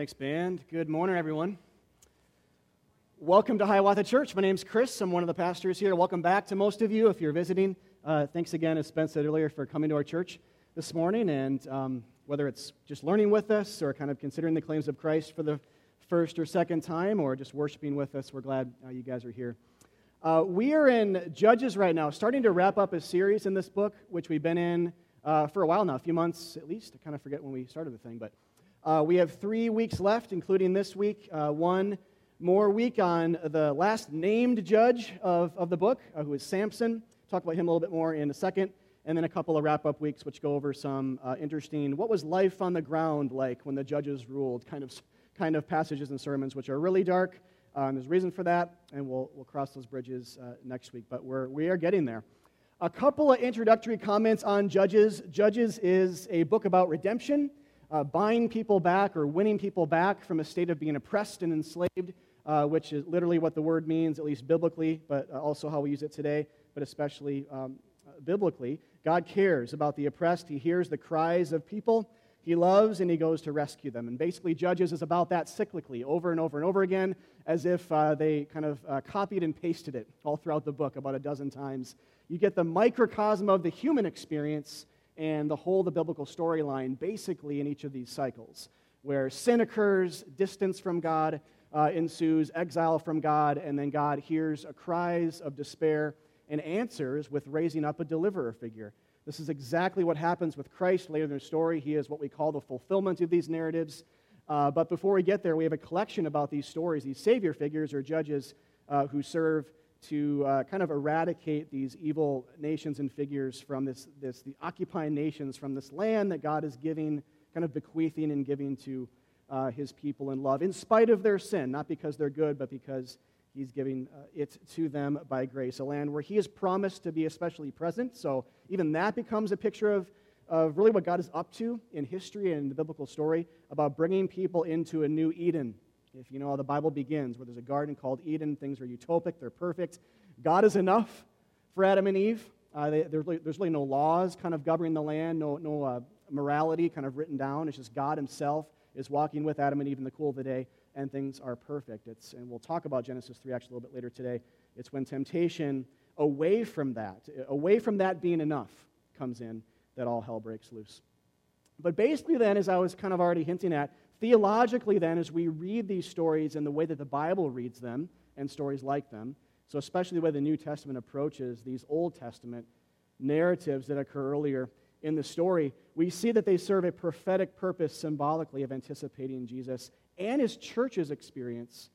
Thanks, band. Good morning, everyone. Welcome to Hiawatha Church. My name's Chris. I'm one of the pastors here. Welcome back to most of you if you're visiting. Uh, thanks again, as Spence said earlier, for coming to our church this morning. And um, whether it's just learning with us or kind of considering the claims of Christ for the first or second time or just worshiping with us, we're glad uh, you guys are here. Uh, we are in Judges right now, starting to wrap up a series in this book, which we've been in uh, for a while now, a few months at least. I kind of forget when we started the thing, but uh, we have three weeks left, including this week, uh, one more week on the last named judge of, of the book, uh, who is Samson. Talk about him a little bit more in a second. And then a couple of wrap up weeks, which go over some uh, interesting, what was life on the ground like when the judges ruled, kind of, kind of passages and sermons, which are really dark. Um, there's a reason for that, and we'll, we'll cross those bridges uh, next week. But we're, we are getting there. A couple of introductory comments on Judges. Judges is a book about redemption, uh, buying people back or winning people back from a state of being oppressed and enslaved uh, which is literally what the word means, at least biblically, but uh, also how we use it today, but especially um, uh, biblically. God cares about the oppressed. He hears the cries of people. He loves and he goes to rescue them. And basically, Judges is about that cyclically, over and over and over again, as if uh, they kind of uh, copied and pasted it all throughout the book about a dozen times. You get the microcosm of the human experience and the whole the biblical storyline basically in each of these cycles, where sin occurs, distance from God, uh, ensues exile from God, and then God hears a cries of despair and answers with raising up a deliverer figure. This is exactly what happens with Christ later in the story. He is what we call the fulfillment of these narratives. Uh, but before we get there, we have a collection about these stories, these savior figures or judges uh, who serve to uh, kind of eradicate these evil nations and figures from this, this, the occupying nations from this land that God is giving, kind of bequeathing and giving to uh, his people in love, in spite of their sin, not because they're good, but because he's giving uh, it to them by grace. A land where he has promised to be especially present. So even that becomes a picture of, of really what God is up to in history and in the biblical story about bringing people into a new Eden. If you know how the Bible begins, where there's a garden called Eden, things are utopic, they're perfect. God is enough for Adam and Eve. Uh, they, there's, really, there's, really, no laws kind of governing the land, no, no uh, morality kind of written down. It's just God Himself is walking with Adam and Eve in the cool of the day, and things are perfect. It's, and we'll talk about Genesis 3 actually a little bit later today. It's when temptation away from that, away from that being enough, comes in, that all hell breaks loose. But basically, then, as I was kind of already hinting at, theologically, then, as we read these stories and the way that the Bible reads them and stories like them, so especially the way the New Testament approaches these Old Testament narratives that occur earlier in the story, we see that they serve a prophetic purpose symbolically of anticipating Jesus and his church's experience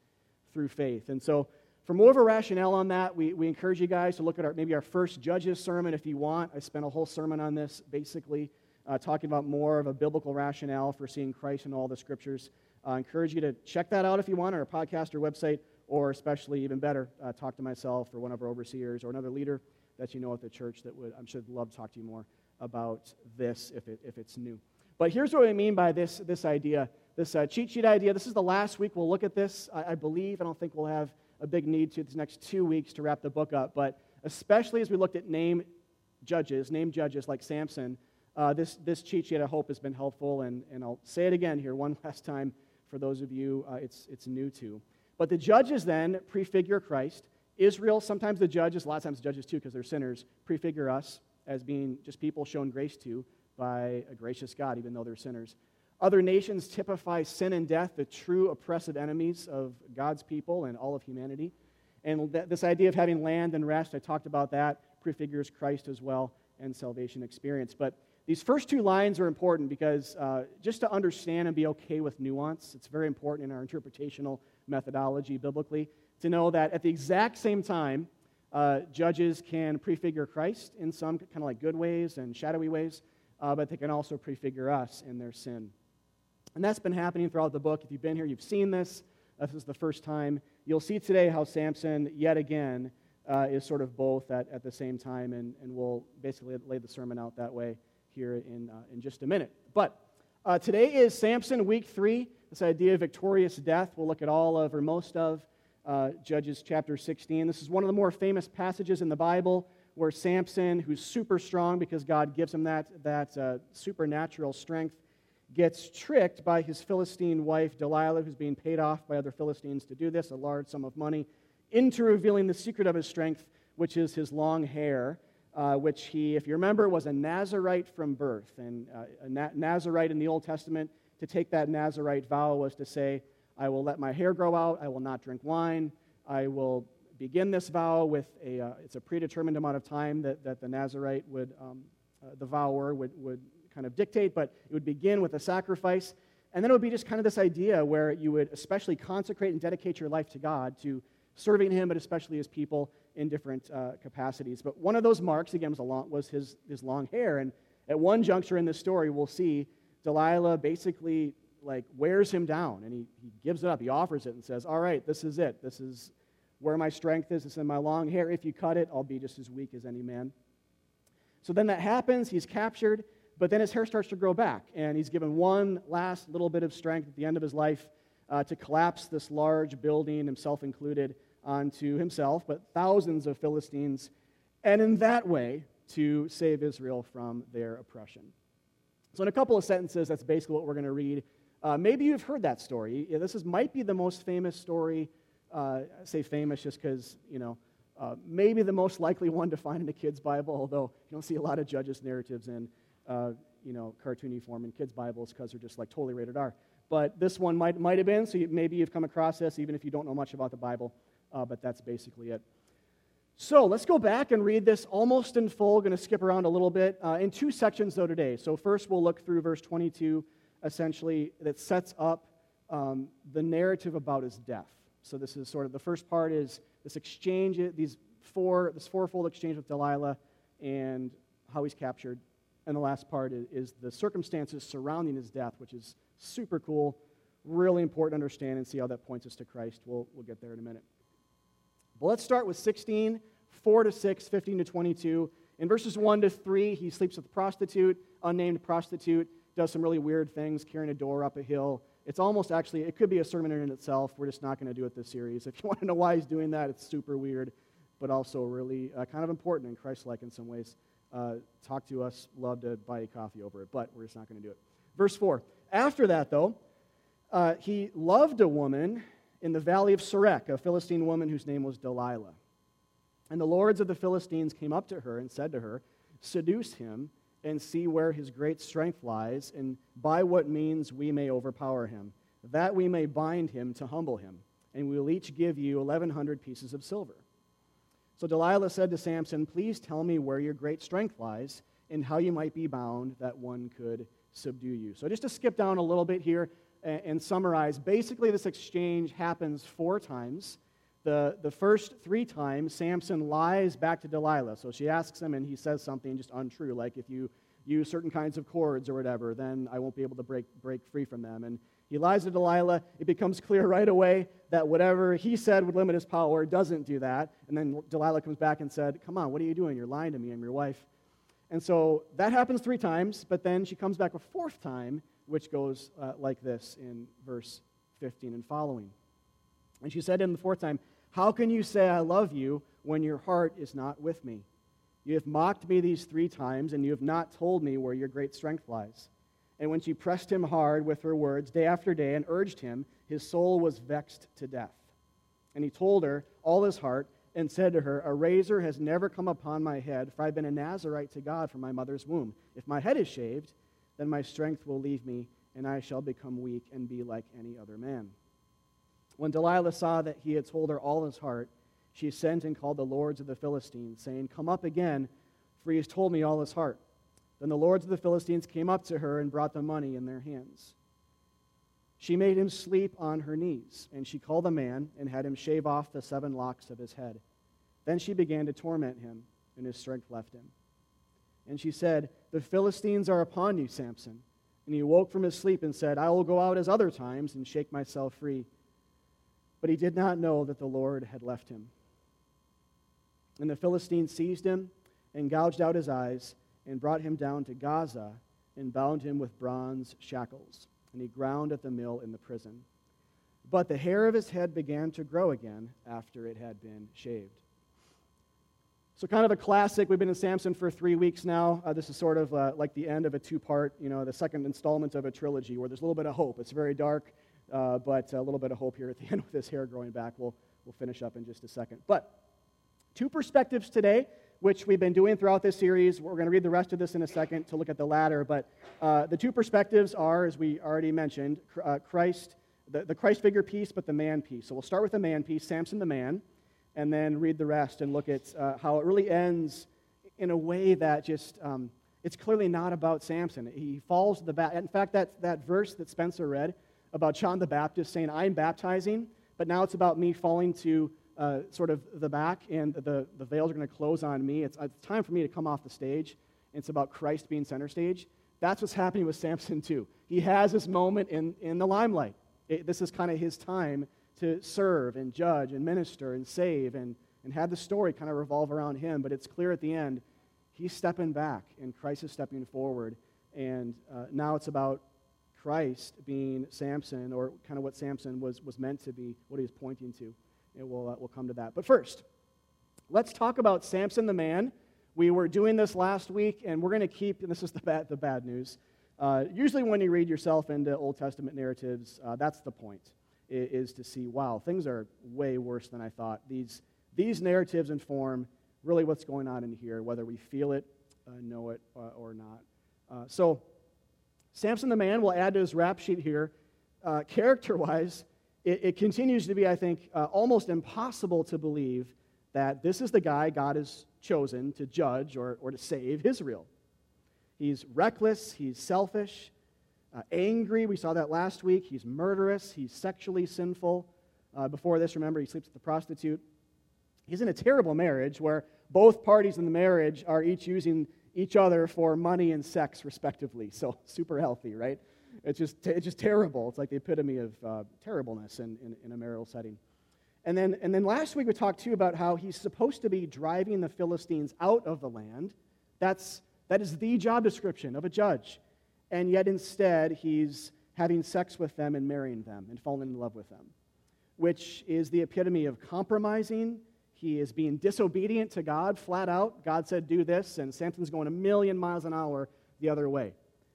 through faith. And so, for more of a rationale on that, we, we encourage you guys to look at our, maybe our first Judges sermon if you want. I spent a whole sermon on this, basically, uh, talking about more of a biblical rationale for seeing Christ in all the scriptures. Uh, I encourage you to check that out if you want on our podcast or website, or especially, even better, uh, talk to myself or one of our overseers or another leader that you know at the church that would, I'm sure, love to talk to you more about this if, it, if it's new. But here's what I mean by this, this idea, this uh, cheat sheet idea. This is the last week we'll look at this, I, I believe. I don't think we'll have a big need to these next two weeks to wrap the book up. But especially as we looked at name judges, name judges like Samson, uh, this, this cheat sheet, I hope, has been helpful. And, and I'll say it again here one last time for those of you uh, it's, it's new to. But the judges then prefigure Christ. Israel, sometimes the judges, a lot of times the judges too, because they're sinners, prefigure us as being just people shown grace to by a gracious God, even though they're sinners. Other nations typify sin and death, the true oppressive enemies of God's people and all of humanity. And th- this idea of having land and rest, I talked about that, prefigures Christ as well and salvation experience. But these first two lines are important because uh, just to understand and be okay with nuance, it's very important in our interpretational methodology biblically to know that at the exact same time uh, judges can prefigure Christ in some kind of like good ways and shadowy ways, uh, but they can also prefigure us in their sin. And that's been happening throughout the book. If you've been here, you've seen this. This is the first time. You'll see today how Samson, yet again, uh, is sort of both at, at the same time, and, and we'll basically lay the sermon out that way here in, uh, in just a minute. But uh, today is Samson, week three. This idea of victorious death. We'll look at all of, or most of, uh, Judges chapter 16. This is one of the more famous passages in the Bible where Samson, who's super strong because God gives him that, that uh, supernatural strength, gets tricked by his Philistine wife, Delilah, who's being paid off by other Philistines to do this, a large sum of money, into revealing the secret of his strength, which is his long hair, uh, which he, if you remember, was a Nazarite from birth. And uh, a Na- Nazarite in the Old Testament, to take that Nazarite vow was to say, I will let my hair grow out, I will not drink wine, I will begin this vow with a, uh, it's a predetermined amount of time that, that the Nazarite would, um, uh, the vower would, would kind of dictate, but it would begin with a sacrifice. And then it would be just kind of this idea where you would especially consecrate and dedicate your life to God, to serving Him, but especially His people in different uh, capacities. But one of those marks, again, was, long, was his, his long hair. And at one juncture in this story, we'll see Delilah basically like wears him down and he, he gives it up. He offers it and says, All right, this is it. This is where my strength is. It's in my long hair. If you cut it, I'll be just as weak as any man. So then that happens. He's captured, but then his hair starts to grow back. And he's given one last little bit of strength at the end of his life uh, to collapse this large building, himself included, onto himself, but thousands of Philistines, and in that way to save Israel from their oppression. So, in a couple of sentences, that's basically what we're going to read. Uh, maybe you've heard that story. This is, might be the most famous story. Uh, I say famous just because, you know, uh, maybe the most likely one to find in a kid's Bible, although you don't see a lot of judges' narratives in, uh, you know, cartoony form in kids' Bibles because they're just like totally rated R. But this one might, might have been, so you, maybe you've come across this even if you don't know much about the Bible uh, but that's basically it. So let's go back and read this almost in full. Going to skip around a little bit uh, in two sections, though, today. So, first, we'll look through verse 22, essentially, that sets up um, the narrative about his death. So, this is sort of the first part is this exchange, these four, this fourfold exchange with Delilah and how he's captured. And the last part is, is the circumstances surrounding his death, which is super cool, really important to understand and see how that points us to Christ. We'll, we'll get there in a minute. But let's start with 16, 4 to 6, 15 to 22. In verses 1 to 3, he sleeps with a prostitute, unnamed prostitute, does some really weird things, carrying a door up a hill. It's almost actually, it could be a sermon in itself. We're just not going to do it this series. If you want to know why he's doing that, it's super weird, but also really uh, kind of important and Christ like in some ways. Uh, talk to us, love to buy a coffee over it, but we're just not going to do it. Verse 4. After that, though, uh, he loved a woman in the valley of Sorek, a Philistine woman whose name was Delilah. And the lords of the Philistines came up to her and said to her, Seduce him and see where his great strength lies, and by what means we may overpower him, that we may bind him to humble him, and we will each give you 1,100 pieces of silver. So Delilah said to Samson, Please tell me where your great strength lies, and how you might be bound that one could subdue you. So just to skip down a little bit here, and summarize, basically, this exchange happens four times. The, the first three times, Samson lies back to Delilah. So she asks him, and he says something just untrue, like, if you use certain kinds of cords or whatever, then I won't be able to break, break free from them. And he lies to Delilah. It becomes clear right away that whatever he said would limit his power doesn't do that. And then Delilah comes back and said, Come on, what are you doing? You're lying to me. I'm your wife. And so that happens three times, but then she comes back a fourth time which goes uh, like this in verse 15 and following. And she said to him the fourth time, How can you say I love you when your heart is not with me? You have mocked me these three times, and you have not told me where your great strength lies. And when she pressed him hard with her words day after day and urged him, his soul was vexed to death. And he told her all his heart and said to her, A razor has never come upon my head, for I've been a Nazarite to God from my mother's womb. If my head is shaved, then my strength will leave me, and I shall become weak and be like any other man. When Delilah saw that he had told her all his heart, she sent and called the lords of the Philistines, saying, Come up again, for he has told me all his heart. Then the lords of the Philistines came up to her and brought the money in their hands. She made him sleep on her knees, and she called the man and had him shave off the seven locks of his head. Then she began to torment him, and his strength left him. And she said, The Philistines are upon you, Samson. And he awoke from his sleep and said, I will go out as other times and shake myself free. But he did not know that the Lord had left him. And the Philistines seized him and gouged out his eyes and brought him down to Gaza and bound him with bronze shackles. And he ground at the mill in the prison. But the hair of his head began to grow again after it had been shaved. So, kind of a classic. We've been in Samson for three weeks now. Uh, this is sort of uh, like the end of a two part, you know, the second installment of a trilogy where there's a little bit of hope. It's very dark, uh, but a little bit of hope here at the end with his hair growing back. We'll, we'll finish up in just a second. But two perspectives today, which we've been doing throughout this series. We're going to read the rest of this in a second to look at the latter. But uh, the two perspectives are, as we already mentioned, uh, Christ, the, the Christ figure piece, but the man piece. So, we'll start with the man piece, Samson the man and then read the rest and look at uh, how it really ends in a way that just, um, it's clearly not about Samson. He falls to the back. In fact, that, that verse that Spencer read about John the Baptist saying, I'm baptizing, but now it's about me falling to uh, sort of the back and the, the veils are going to close on me. It's, it's time for me to come off the stage. It's about Christ being center stage. That's what's happening with Samson, too. He has this moment in, in the limelight. It, this is kind of his time to serve and judge and minister and save and, and have the story kind of revolve around him. But it's clear at the end, he's stepping back and Christ is stepping forward. And uh, now it's about Christ being Samson, or kind of what Samson was, was meant to be, what he was pointing to. And we'll, uh, we'll come to that. But first, let's talk about Samson the man. We were doing this last week, and we're going to keep, and this is the bad, the bad news. Uh, usually, when you read yourself into Old Testament narratives, uh, that's the point is to see, wow, things are way worse than I thought. These, these narratives inform really what's going on in here, whether we feel it, uh, know it, uh, or not. Uh, so, Samson the man will add to his rap sheet here. Uh, character wise, it, it, continues to be, I think, uh, almost impossible to believe that this is the guy God has chosen to judge or, or to save Israel. He's reckless, he's selfish, uh, angry. We saw that last week. He's murderous. He's sexually sinful. Uh, before this, remember, he sleeps with a prostitute. He's in a terrible marriage where both parties in the marriage are each using each other for money and sex, respectively. So, super healthy, right? It's just, it's just terrible. It's like the epitome of uh, terribleness in, in, in a marital setting. And then, and then last week we talked too about how he's supposed to be driving the Philistines out of the land. That's, that is the job description of a judge and yet instead he's having sex with them and marrying them and falling in love with them, which is the epitome of compromising. He is being disobedient to God flat out. God said, Do this, and Samson's going a million miles an hour the other way.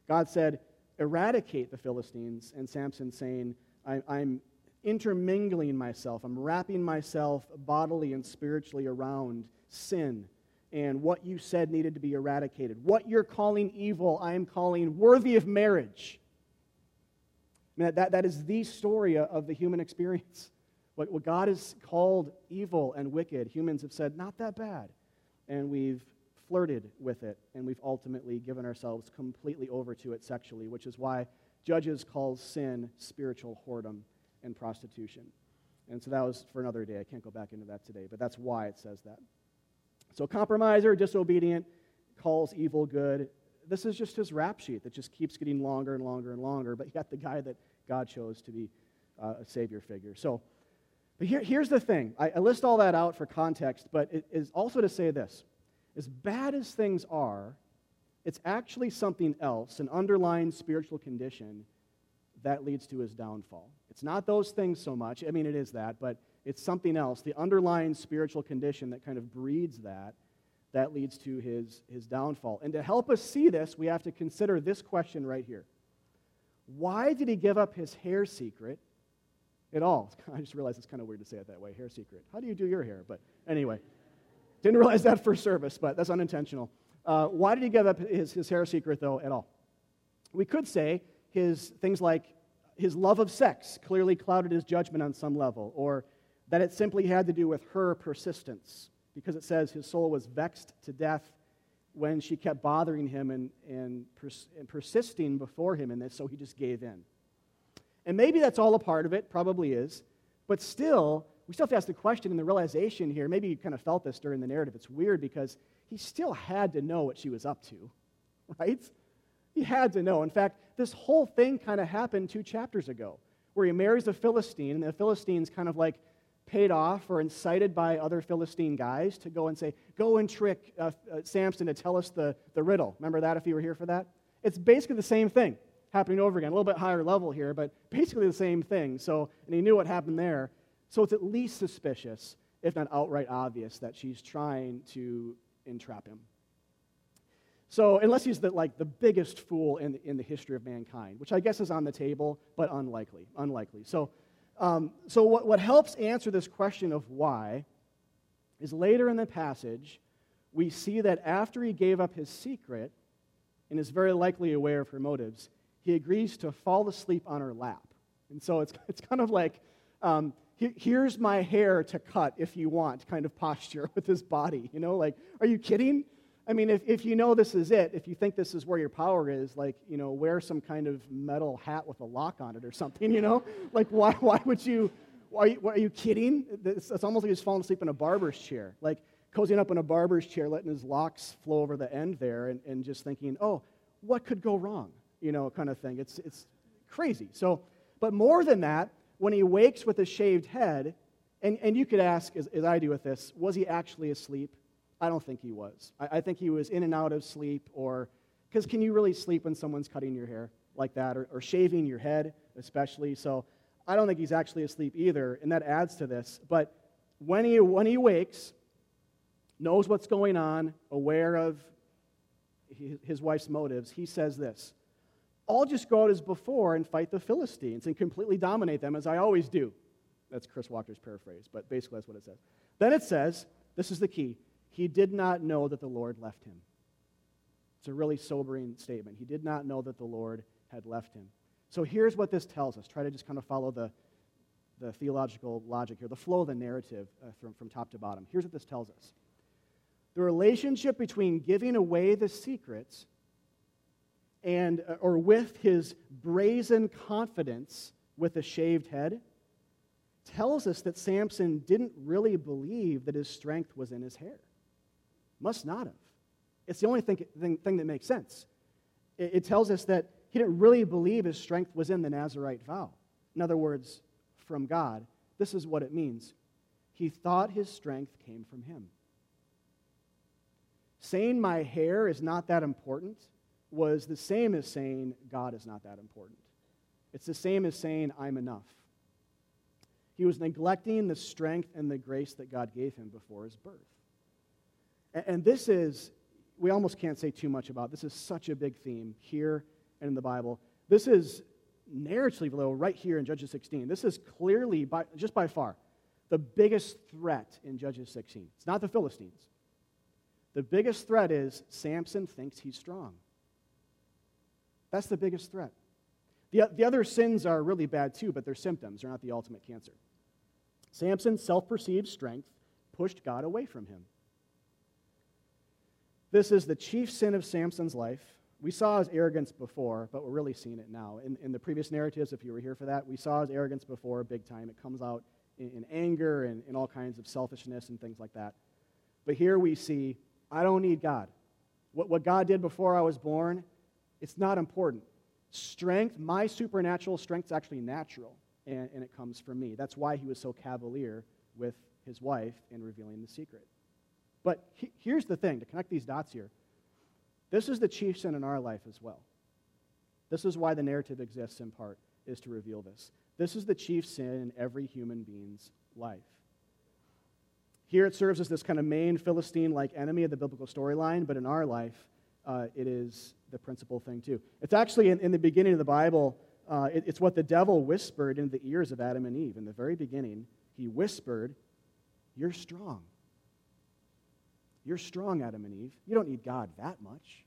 God said, Eradicate the Philistines, and Samson saying, I'm intermingling myself, I'm wrapping myself bodily and spiritually around sin and what you said needed to be eradicated. What you're calling evil, I am calling worthy of marriage. I mean, that, that is the story of the human experience. What, what God has called evil and wicked, humans have said, not that bad. And we've flirted with it, and we've ultimately given ourselves completely over to it sexually, which is why Judges calls sin spiritual whoredom and prostitution. And so that was for another day. I can't go back into that today, but that's why it says that. So, compromiser, disobedient, calls evil good. This is just his rap sheet that just keeps getting longer and longer and longer, but yet the guy that God chose to be uh, a savior figure. So, but here, here's the thing I, I list all that out for context, but it is also to say this as bad as things are, it's actually something else, an underlying spiritual condition that leads to his downfall. It's not those things so much. I mean, it is that, but it's something else, the underlying spiritual condition that kind of breeds that, that leads to his, his downfall. And to help us see this, we have to consider this question right here Why did he give up his hair secret at all? I just realized it's kind of weird to say it that way hair secret. How do you do your hair? But anyway, didn't realize that for service, but that's unintentional. Uh, why did he give up his, his hair secret, though, at all? We could say his things like his love of sex clearly clouded his judgment on some level, or that it simply had to do with her persistence, because it says his soul was vexed to death when she kept bothering him and, and, pers- and persisting before him in this, so he just gave in. And maybe that's all a part of it, probably is, but still, we still have to ask the question and the realization here. Maybe you kind of felt this during the narrative. It's weird because he still had to know what she was up to, right? He had to know. In fact, this whole thing kind of happened two chapters ago, where he marries a Philistine, and the Philistine's kind of like paid off or incited by other Philistine guys to go and say, Go and trick uh, uh, Samson to tell us the, the riddle. Remember that if you were here for that? It's basically the same thing happening over again, a little bit higher level here, but basically the same thing. So, and he knew what happened there. So it's at least suspicious. if not outright obvious, that she's trying to entrap him. So, unless he's the, like the biggest fool in the, in the history of mankind, which I guess is on the table, but unlikely, unlikely. So, um, so what, what helps answer this question of why is later in the passage, we see that after he gave up his secret and is very likely aware of her motives, he agrees to fall asleep on her lap. And so it's, it's kind of like, um, here's my hair to cut if you want kind of posture with his body. You know, like, are you kidding? I mean, if, if you know this is it, if you think this is where your power is, like, you know, wear some kind of metal hat with a lock on it or something, you know? Like, why, why would you, why, why, are you kidding? It's, it's almost like he's falling asleep in a barber's chair. Like, cozying up in a barber's chair, letting his locks flow over the end there, and, and just thinking, oh, what could go wrong? You know, kind of thing. It's, it's crazy. So, but more than that, when he wakes with a shaved head, and, and you could ask, as, as I do with this, was he actually asleep? I don't think he was. I, I think he was in and out of sleep, or because can you really sleep when someone's cutting your hair like that, or, or shaving your head, especially? So I don't think he's actually asleep either, and that adds to this. But when he, when he wakes, knows what's going on, aware of his wife's motives, he says this I'll just go out as before and fight the Philistines and completely dominate them as I always do. That's Chris Walker's paraphrase, but basically that's what it says. Then it says, this is the key he did not know that the Lord left him. It's a really sobering statement. He did not know that the Lord had left him. So here's what this tells us. Try to just kind of follow the, the theological logic here, the flow of the narrative uh, from, from top to bottom. Here's what this tells us the relationship between giving away the secrets and uh, or with his brazen confidence with a shaved head tells us that Samson didn't really believe that his strength was in his hair. Must not have. It's the only thing, thing, thing that makes sense. It, it tells us that he didn't really believe his strength was in the Nazarite vow. In other words, from God. This is what it means. He thought his strength came from him. Saying my hair is not that important was the same as saying God is not that important. It's the same as saying I'm enough. He was neglecting the strength and the grace that God gave him before his birth. And this is, we almost can't say too much about. This is such a big theme here and in the Bible. This is narratively, though, right here in Judges 16. This is clearly, by, just by far, the biggest threat in Judges 16. It's not the Philistines. The biggest threat is Samson thinks he's strong. That's the biggest threat. The, the other sins are really bad too, but they're symptoms. They're not the ultimate cancer. Samson's self perceived strength pushed God away from him. This is the chief sin of Samson's life. We saw his arrogance before, but we're really seeing it now. In, in the previous narratives, if you were here for that, we saw his arrogance before big time. It comes out in, in anger and in all kinds of selfishness and things like that. But here we see, I don't need God. What, what God did before I was born, it's not important. Strength, my supernatural strength is actually natural, and, and it comes from me. That's why he was so cavalier with his wife in revealing the secret. But he, here's the thing to connect these dots here this is the chief sin in our life as well. This is why the narrative exists in part, is to reveal this. This is the chief sin in every human being's life. Here it serves as this kind of main Philistine like enemy of the biblical storyline, but in our life, uh, it is the principal thing too. It's actually in, in the beginning of the Bible, uh, it, it's what the devil whispered in the ears of Adam and Eve. In the very beginning, he whispered, You're strong. You're strong, Adam and Eve. You don't need God that much.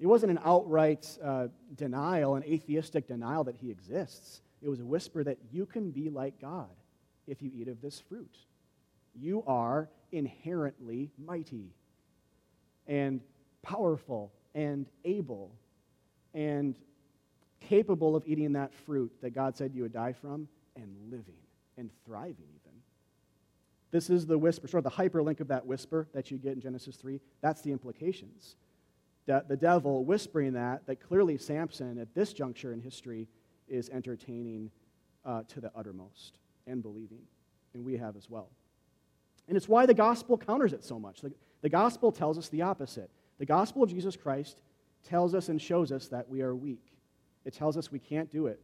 It wasn't an outright uh, denial, an atheistic denial that he exists. It was a whisper that you can be like God if you eat of this fruit. You are inherently mighty and powerful and able and capable of eating that fruit that God said you would die from and living and thriving this is the whisper, sort of the hyperlink of that whisper that you get in Genesis 3. That's the implications. That the devil whispering that, that clearly Samson at this juncture in history is entertaining uh, to the uttermost and believing. And we have as well. And it's why the gospel counters it so much. The, the gospel tells us the opposite. The gospel of Jesus Christ tells us and shows us that we are weak. It tells us we can't do it.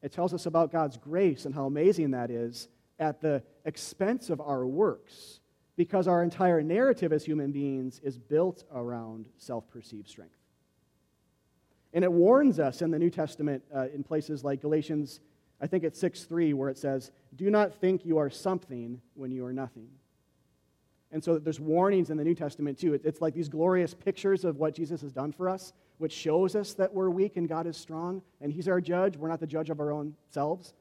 It tells us about God's grace and how amazing that is at the expense of our works because our entire narrative as human beings is built around self perceived strength. And it warns us in the New Testament uh, in places like Galatians, I think it's 6 3, where it says, Do not think you are something when you are nothing. And so there's warnings in the New Testament too. It's like these glorious pictures of what Jesus has done for us, which shows us that we're weak and God is strong, and He's our judge. We're not the judge of our own selves.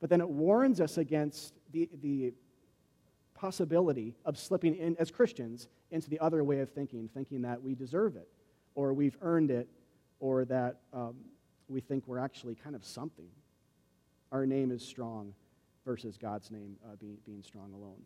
But then it warns us against the, the possibility of slipping in, as Christians, into the other way of thinking, thinking that we deserve it, or we've earned it, or that um, we think we're actually kind of something. Our name is strong versus God's name uh, being, being strong alone.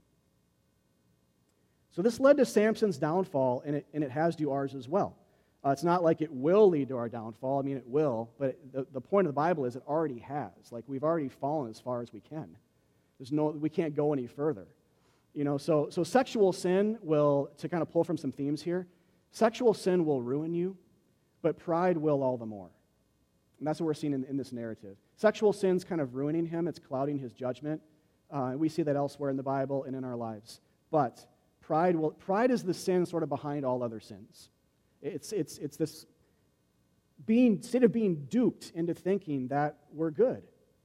So this led to Samson's downfall, and it, and it has to ours as well. Uh, it's not like it will lead to our downfall. I mean, it will, but the, the point of the Bible is it already has. Like, we've already fallen as far as we can. There's no, we can't go any further. You know, so, so sexual sin will, to kind of pull from some themes here, sexual sin will ruin you, but pride will all the more. And that's what we're seeing in, in this narrative. Sexual sin's kind of ruining him, it's clouding his judgment. Uh, we see that elsewhere in the Bible and in our lives. But Pride, will, pride is the sin sort of behind all other sins. It's, it's, it's this being, instead of being duped into thinking that we're good,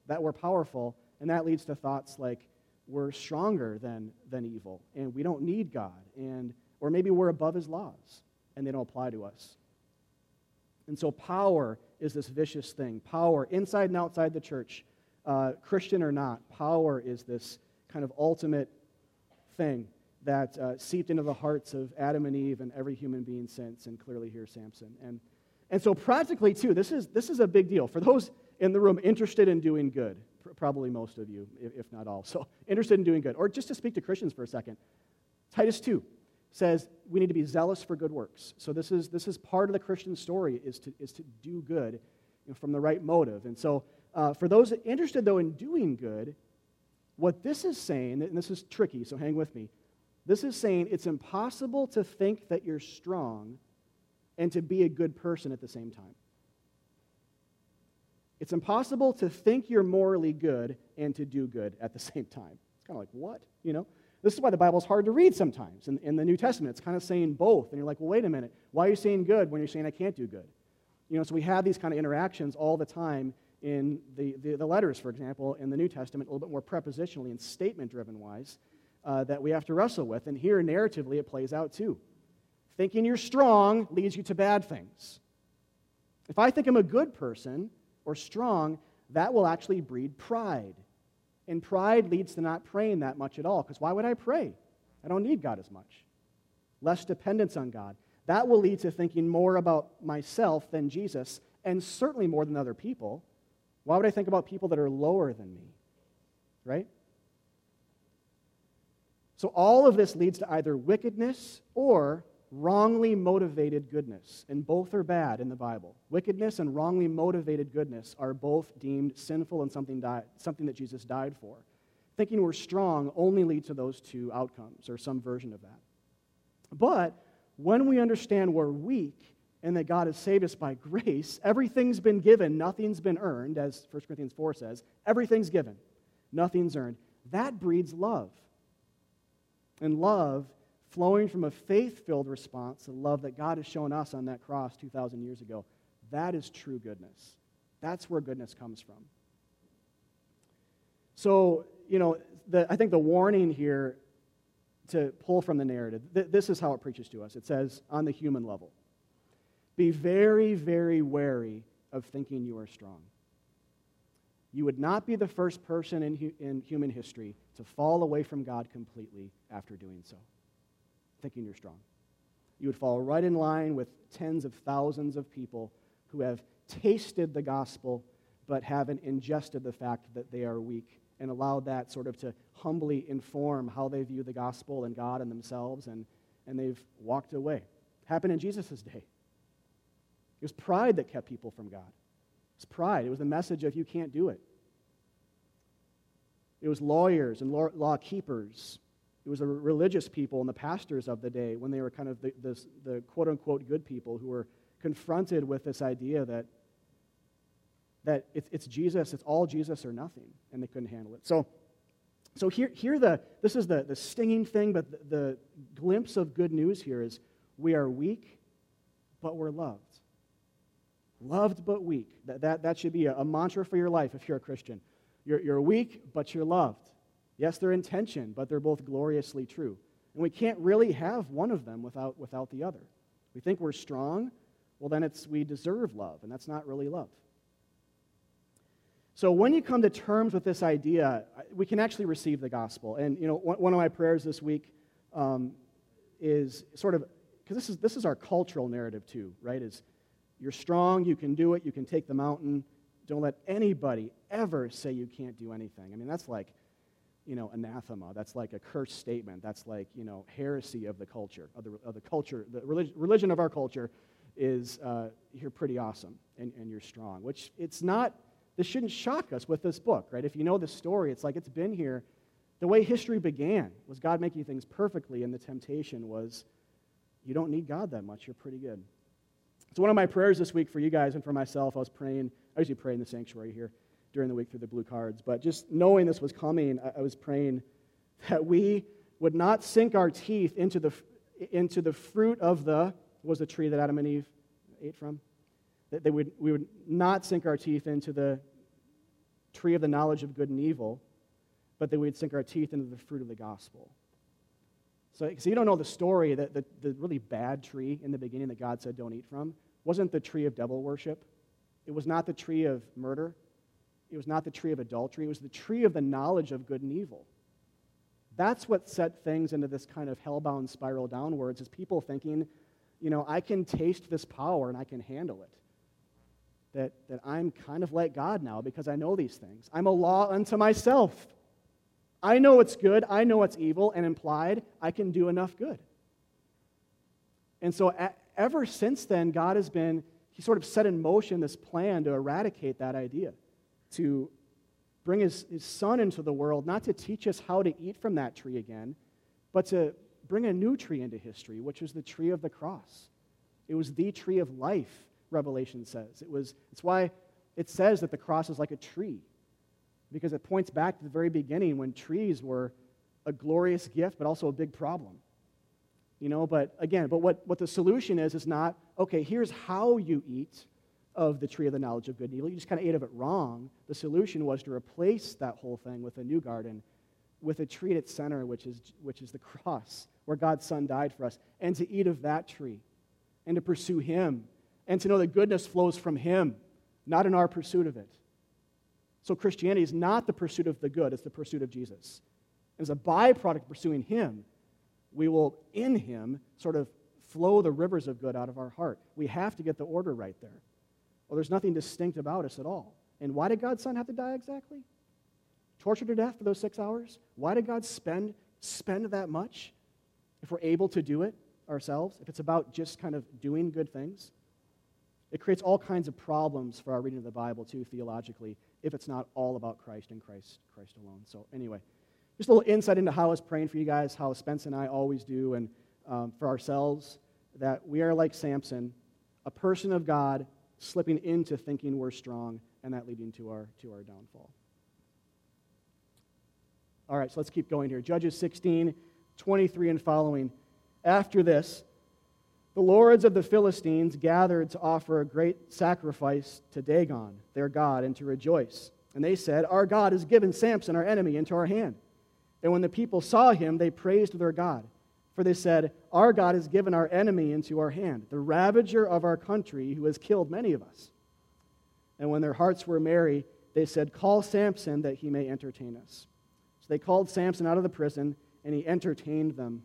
that we're powerful, and that leads to thoughts like we're stronger than, than evil, and we don't need God, and, or maybe we're above his laws, and they don't apply to us. And so power is this vicious thing. Power, inside and outside the church, uh, Christian or not, power is this kind of ultimate thing that uh, seeped into the hearts of Adam and Eve and every human being since, and clearly here Samson. And, and so, practically, too, this is, this is a big deal. For those in the room interested in doing good, pr- probably most of you, if, if not all, so interested in doing good, or just to speak to Christians for a second, Titus 2 says we need to be zealous for good works. So, this is, this is part of the Christian story, is to, is to do good you know, from the right motive. And so, uh, for those interested, though, in doing good, what this is saying, and this is tricky, so hang with me, this is saying it's impossible to think that you're strong and to be a good person at the same time. It's impossible to think you're morally good and to do good at the same time. It's kind of like, what? You know? This is why the Bible's hard to read sometimes. In, in the New Testament, it's kind of saying both. And you're like, well, wait a minute. Why are you saying good when you're saying I can't do good? You know, so we have these kind of interactions all the time in the, the, the letters, for example, in the New Testament, a little bit more prepositionally and statement driven wise uh, that we have to wrestle with. And here, narratively, it plays out too. Thinking you're strong leads you to bad things. If I think I'm a good person or strong, that will actually breed pride. And pride leads to not praying that much at all, because why would I pray? I don't need God as much. Less dependence on God. That will lead to thinking more about myself than Jesus, and certainly more than other people. Why would I think about people that are lower than me? Right? So all of this leads to either wickedness or wrongly motivated goodness. And both are bad in the Bible. Wickedness and wrongly motivated goodness are both deemed sinful and something, something that Jesus died for. Thinking we're strong only leads to those two outcomes, or some version of that. But when we understand we're weak and that God has saved us by grace, everything's been given, nothing's been earned, as 1 Corinthians 4 says. Everything's given, nothing's earned. That breeds love and love flowing from a faith filled response, the love that God has shown us on that cross 2,000 years ago. That is true goodness. That's where goodness comes from. So, you know, the, I think the warning here to pull from the narrative, th- this is how it preaches to us. It says, on the human level, be very, very wary of thinking you are strong. You would not be the first person in, hu- in human history to fall away from God completely after doing so, thinking you're strong. You would fall right in line with tens of thousands of people who have tasted the gospel but haven't ingested the fact that they are weak and allowed that sort of to humbly inform how they view the gospel and God and themselves, and, and they've walked away. Happened in Jesus' day. It was pride that kept people from God. It was pride. It was the message of you can't do it. It was lawyers and law, law keepers. It was the religious people and the pastors of the day when they were kind of the, the, the quote unquote good people who were confronted with this idea that, that it's, it's Jesus, it's all Jesus or nothing, and they couldn't handle it. So, So here, here the, this is the, the stinging thing, but the, the glimpse of good news here is we are weak, but we're loved. Loved but weak. That, that, that should be a, a mantra for your life if you're a Christian. You're, you're weak, but you're loved. Yes, they're in tension, but they're both gloriously true. And we can't really have one of them without, without the other. We think we're strong, well, then it's we deserve love, and that's not really love. So when you come to terms with this idea, we can actually receive the gospel. And you know, one of my prayers this week um, is sort of because this is this is our cultural narrative too, right? Is you're strong, you can do it, you can take the mountain. Don't let anybody ever say you can't do anything. I mean, that's like, you know, anathema. That's like a cursed statement. That's like, you know, heresy of the culture, of the, of the culture, the religion, of our culture is uh, you're pretty awesome and, and you're strong, which it's not this shouldn't shock us with this book, right? If you know the story, it's like it's been here. The way history began was God making things perfectly, and the temptation was you don't need God that much. You're pretty good. So, one of my prayers this week for you guys and for myself, I was praying, I usually pray in the sanctuary here during the week through the blue cards, but just knowing this was coming, I, I was praying that we would not sink our teeth into the, into the fruit of the, was the tree that Adam and Eve ate from? that they would, we would not sink our teeth into the tree of the knowledge of good and evil, but that we'd sink our teeth into the fruit of the gospel. So, so you don't know the story that the, the really bad tree in the beginning that God said don't eat from wasn't the tree of devil worship. It was not the tree of murder. It was not the tree of adultery. It was the tree of the knowledge of good and evil. That's what set things into this kind of hellbound spiral downwards, is people thinking, you know, I can taste this power and I can handle it that, that I'm kind of like God now because I know these things. I'm a law unto myself. I know what's good, I know what's evil, and implied, I can do enough good. And so, ever since then, God has been, He sort of set in motion this plan to eradicate that idea, to bring his, his Son into the world, not to teach us how to eat from that tree again, but to bring a new tree into history, which is the tree of the cross. It was the tree of life Revelation says. It was, it's why it says that the cross is like a tree, because it points back to the very beginning when trees were a glorious gift, but also a big problem. You know, but again, but what, what the solution is is not, okay, here's how you eat of the tree of the knowledge of good and evil. You just kind of ate of it wrong. The solution was to replace that whole thing with a new garden, with a tree at its center, which is, which is the cross, where God's Son died for us, and to eat of that tree, and to pursue Him, and to know that goodness flows from Him, not in our pursuit of it. So Christianity is not the pursuit of the good, it's the pursuit of Jesus. As a byproduct of pursuing Him, we will, in Him, sort of flow the rivers of good out of our heart. We have to get the order right there. Well, there's nothing distinct about us at all. And why did God's Son have to die exactly? Tortured to death for those six hours? Why did God spend, spend that much if we're able to do it ourselves? If it's about just kind of doing good things? It creates all kinds of problems for our reading of the Bible, too, theologically, if it's not all about Christ and Christ, Christ alone. So, anyway, just a little insight into how I was praying for you guys, how Spence and I always do, and um, for ourselves, that we are like Samson, a person of God slipping into thinking we're strong, and that leading to our, to our downfall. All right, so let's keep going here. Judges 16, 23 and following. After this, the lords of the Philistines gathered to offer a great sacrifice to Dagon, their god, and to rejoice. And they said, Our God has given Samson, our enemy, into our hand. And when the people saw him, they praised their God. For they said, Our God has given our enemy into our hand, the ravager of our country, who has killed many of us. And when their hearts were merry, they said, Call Samson that he may entertain us. So they called Samson out of the prison, and he entertained them.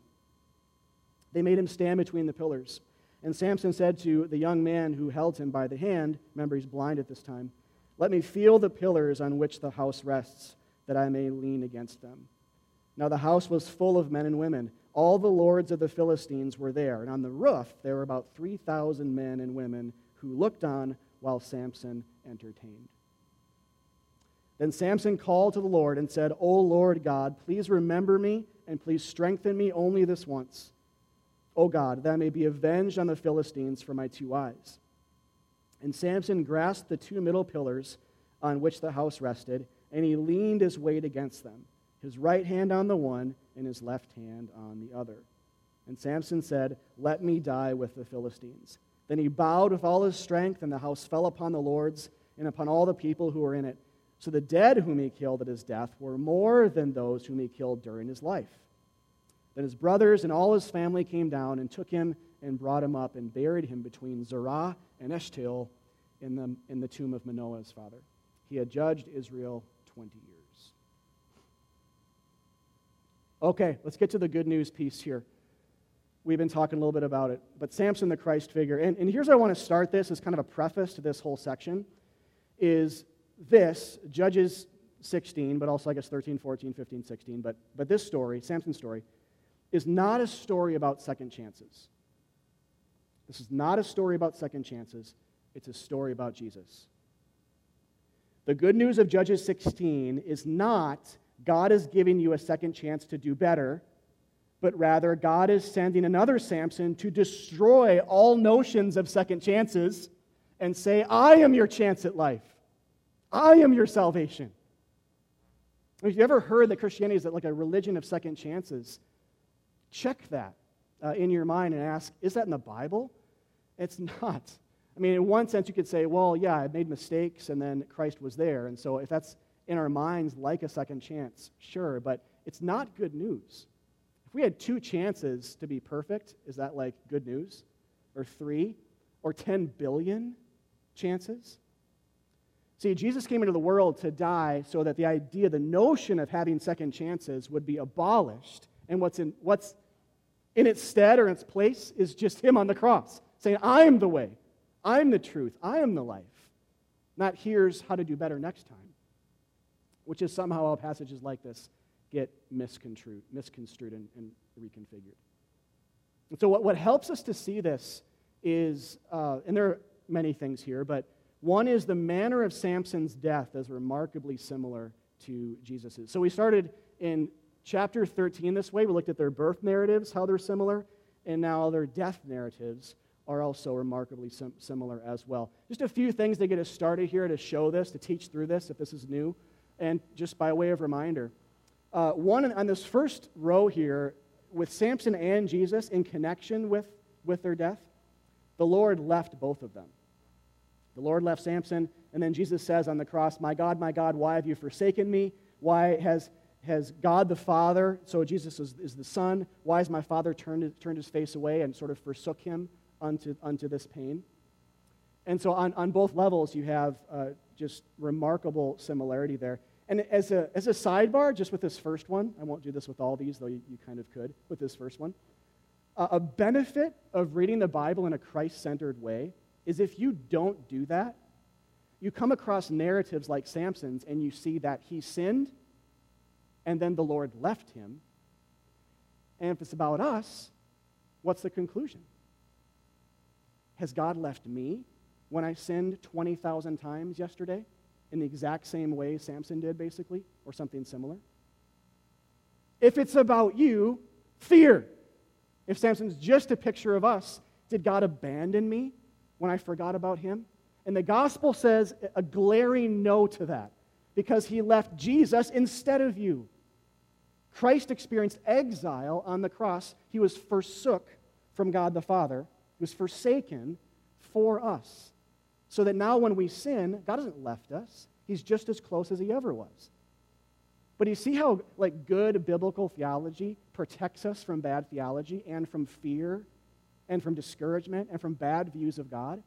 They made him stand between the pillars. And Samson said to the young man who held him by the hand, remember he's blind at this time, Let me feel the pillars on which the house rests, that I may lean against them. Now the house was full of men and women. All the lords of the Philistines were there, and on the roof there were about 3,000 men and women who looked on while Samson entertained. Then Samson called to the Lord and said, O Lord God, please remember me and please strengthen me only this once O God, that I may be avenged on the Philistines for my two eyes. And Samson grasped the two middle pillars on which the house rested, and he leaned his weight against them. His right hand on the one and his left hand on the other. And Samson said, Let me die with the Philistines. Then he bowed with all his strength, and the house fell upon the lords and upon all the people who were in it. So the dead whom he killed at his death were more than those whom he killed during his life. Then his brothers and all his family came down and took him and brought him up and buried him between Zorah and Eshtaol in the, in the tomb of Manoah's father. He had judged Israel 20 years. Okay, let's get to the good news piece here. We've been talking a little bit about it, but Samson, the Christ figure. And, and here's where I want to start this as kind of a preface to this whole section is this, Judges 16, but also I guess 13, 14, 15, 16. But, but this story, Samson's story, is not a story about second chances. This is not a story about second chances, it's a story about Jesus. The good news of Judges 16 is not God is giving you a second chance to do better, but rather God is sending another Samson to destroy all notions of second chances and say, I am your chance at life. I am your salvation. If you ever heard that Christianity is like a religion of second chances, check that uh, in your mind and ask, is that in the Bible? It's not. I mean, in one sense, you could say, well, yeah, I made mistakes and then Christ was there. And so if that's in our minds like a second chance, sure, but it's not good news. If we had two chances to be perfect, is that like good news? Or three? Or 10 billion chances? See, Jesus came into the world to die so that the idea, the notion of having second chances would be abolished. And what's in, what's in its stead or its place is just Him on the cross, saying, I am the way, I'm the truth, I am the life. Not here's how to do better next time which is somehow how passages like this get misconstrued, misconstrued and, and reconfigured. And so, what, what helps us to see this is, uh, and there are many things here, but one is the manner of Samson's death is remarkably similar to Jesus's. So, we started in chapter 13 this way. We looked at their birth narratives, how they're similar, and now their death narratives are also remarkably sim- similar as well. Just a few things to get us started here to show this, to teach through this, if this is new and just by way of reminder. Uh, one on this first row here, with Samson and Jesus in connection with, with their death, the Lord left both of them. The Lord left Samson, and then Jesus says on the cross, My God, my God, why have you forsaken me? Why has, has God the Father, so Jesus is, is the Son, why has my Father turned, turned his face away and sort of forsook him unto, unto this pain? And so on, on both levels, you have uh, just remarkable similarity there. And as a, as a sidebar, just with this first one, I won't do this with all these, though you, you kind of could with this first one. Uh, a benefit of reading the Bible in a Christ centered way is if you don't do that, you come across narratives like Samson's and you see that he sinned and then the Lord left him. And if it's about us, what's the conclusion? Has God left me when I sinned 20,000 times yesterday? In the exact same way Samson did, basically, or something similar. If it's about you, fear. If Samson's just a picture of us, did God abandon me when I forgot about him? And the gospel says a glaring no to that because he left Jesus instead of you. Christ experienced exile on the cross. He was forsook from God the Father, he was forsaken for us. So that now when we sin, God hasn't left us. He's just as close as he ever was. But you see how like good biblical theology protects us from bad theology and from fear and from discouragement and from bad views of God?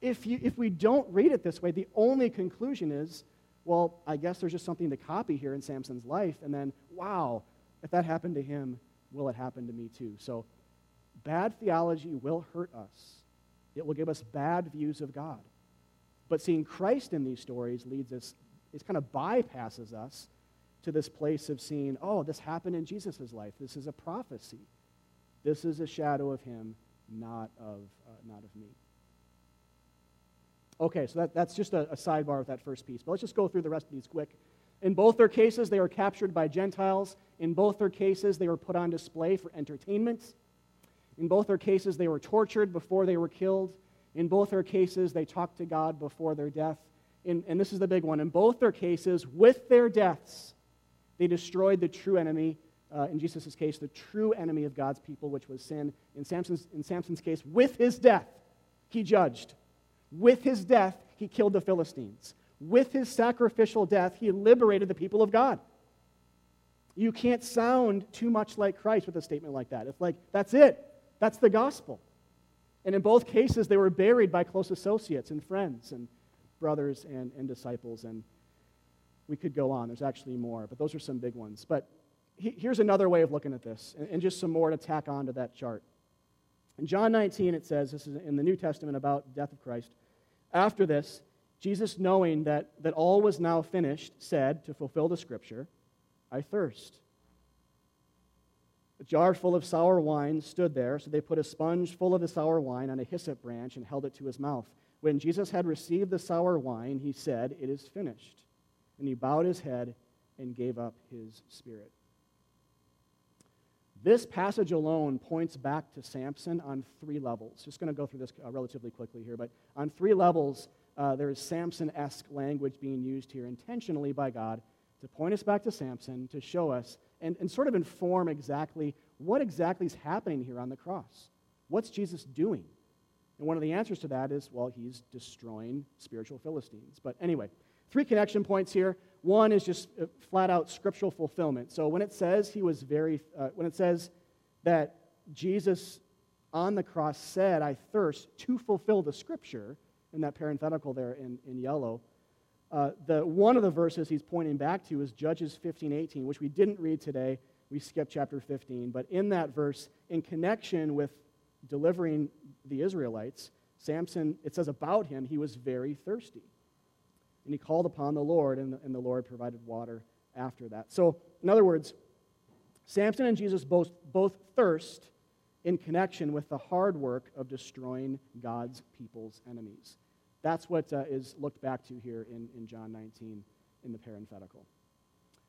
If, you, if we don't read it this way, the only conclusion is, well, I guess there's just something to copy here in Samson's life. And then, wow, if that happened to him, will it happen to me too? So, bad theology will hurt us. It will give us bad views of God. But seeing Christ in these stories leads us, it kind of bypasses us to this place of seeing, oh, this happened in Jesus' life. This is a prophecy. This is a shadow of him, not of, uh, not of me. Okay, so that, that's just a, a sidebar with that first piece. But let's just go through the rest of these quick. In both their cases, they were captured by Gentiles. In both their cases, they were put on display for entertainment. In both their cases, they were tortured before they were killed. In both their cases, they talked to God before their death. In, and this is the big one. In both their cases, with their deaths, They destroyed the true enemy, uh, in Jesus' case, the true enemy of God's people, which was sin. In Samson's, in Samson's case, with his death, he judged. With his death, he killed the Philistines. With his sacrificial death, he liberated the people of God. You can't sound too much like Christ with a statement like that. It's like, that's it. That's the gospel. And in both cases, they were buried by close associates and friends and brothers and, and disciples. And we could go on. There's actually more, but those are some big ones. But he, here's another way of looking at this, and, and just some more to tack on to that chart. In John 19, it says, this is in the New Testament about death of Christ. After this, Jesus, knowing that, that all was now finished, said, to fulfill the scripture, I thirst. A jar full of sour wine stood there, so they put a sponge full of the sour wine on a hyssop branch and held it to his mouth. When Jesus had received the sour wine, he said, It is finished. And he bowed his head and gave up his spirit. This passage alone points back to Samson on three levels. Just going to go through this uh, relatively quickly here, but on three levels, uh, there is Samson esque language being used here intentionally by God to point us back to Samson, to show us, and, and sort of inform exactly what exactly is happening here on the cross. What's Jesus doing? And one of the answers to that is, well, he's destroying spiritual Philistines. But anyway, three connection points here. One is just uh, flat out scriptural fulfillment. So when it says he was very, uh, when it says that Jesus on the cross said, I thirst to fulfill the scripture, in that parenthetical there in, in yellow, uh, the, one of the verses he's pointing back to is Judges 15, 18, which we didn't read today. We skipped chapter 15. But in that verse, in connection with delivering the Israelites, Samson, it says about him, he was very thirsty. And he called upon the Lord, and the, and the Lord provided water after that. So, in other words, Samson and Jesus both, both thirst in connection with the hard work of destroying God's people's enemies. That's what uh, is looked back to here in, in John 19 in the parenthetical.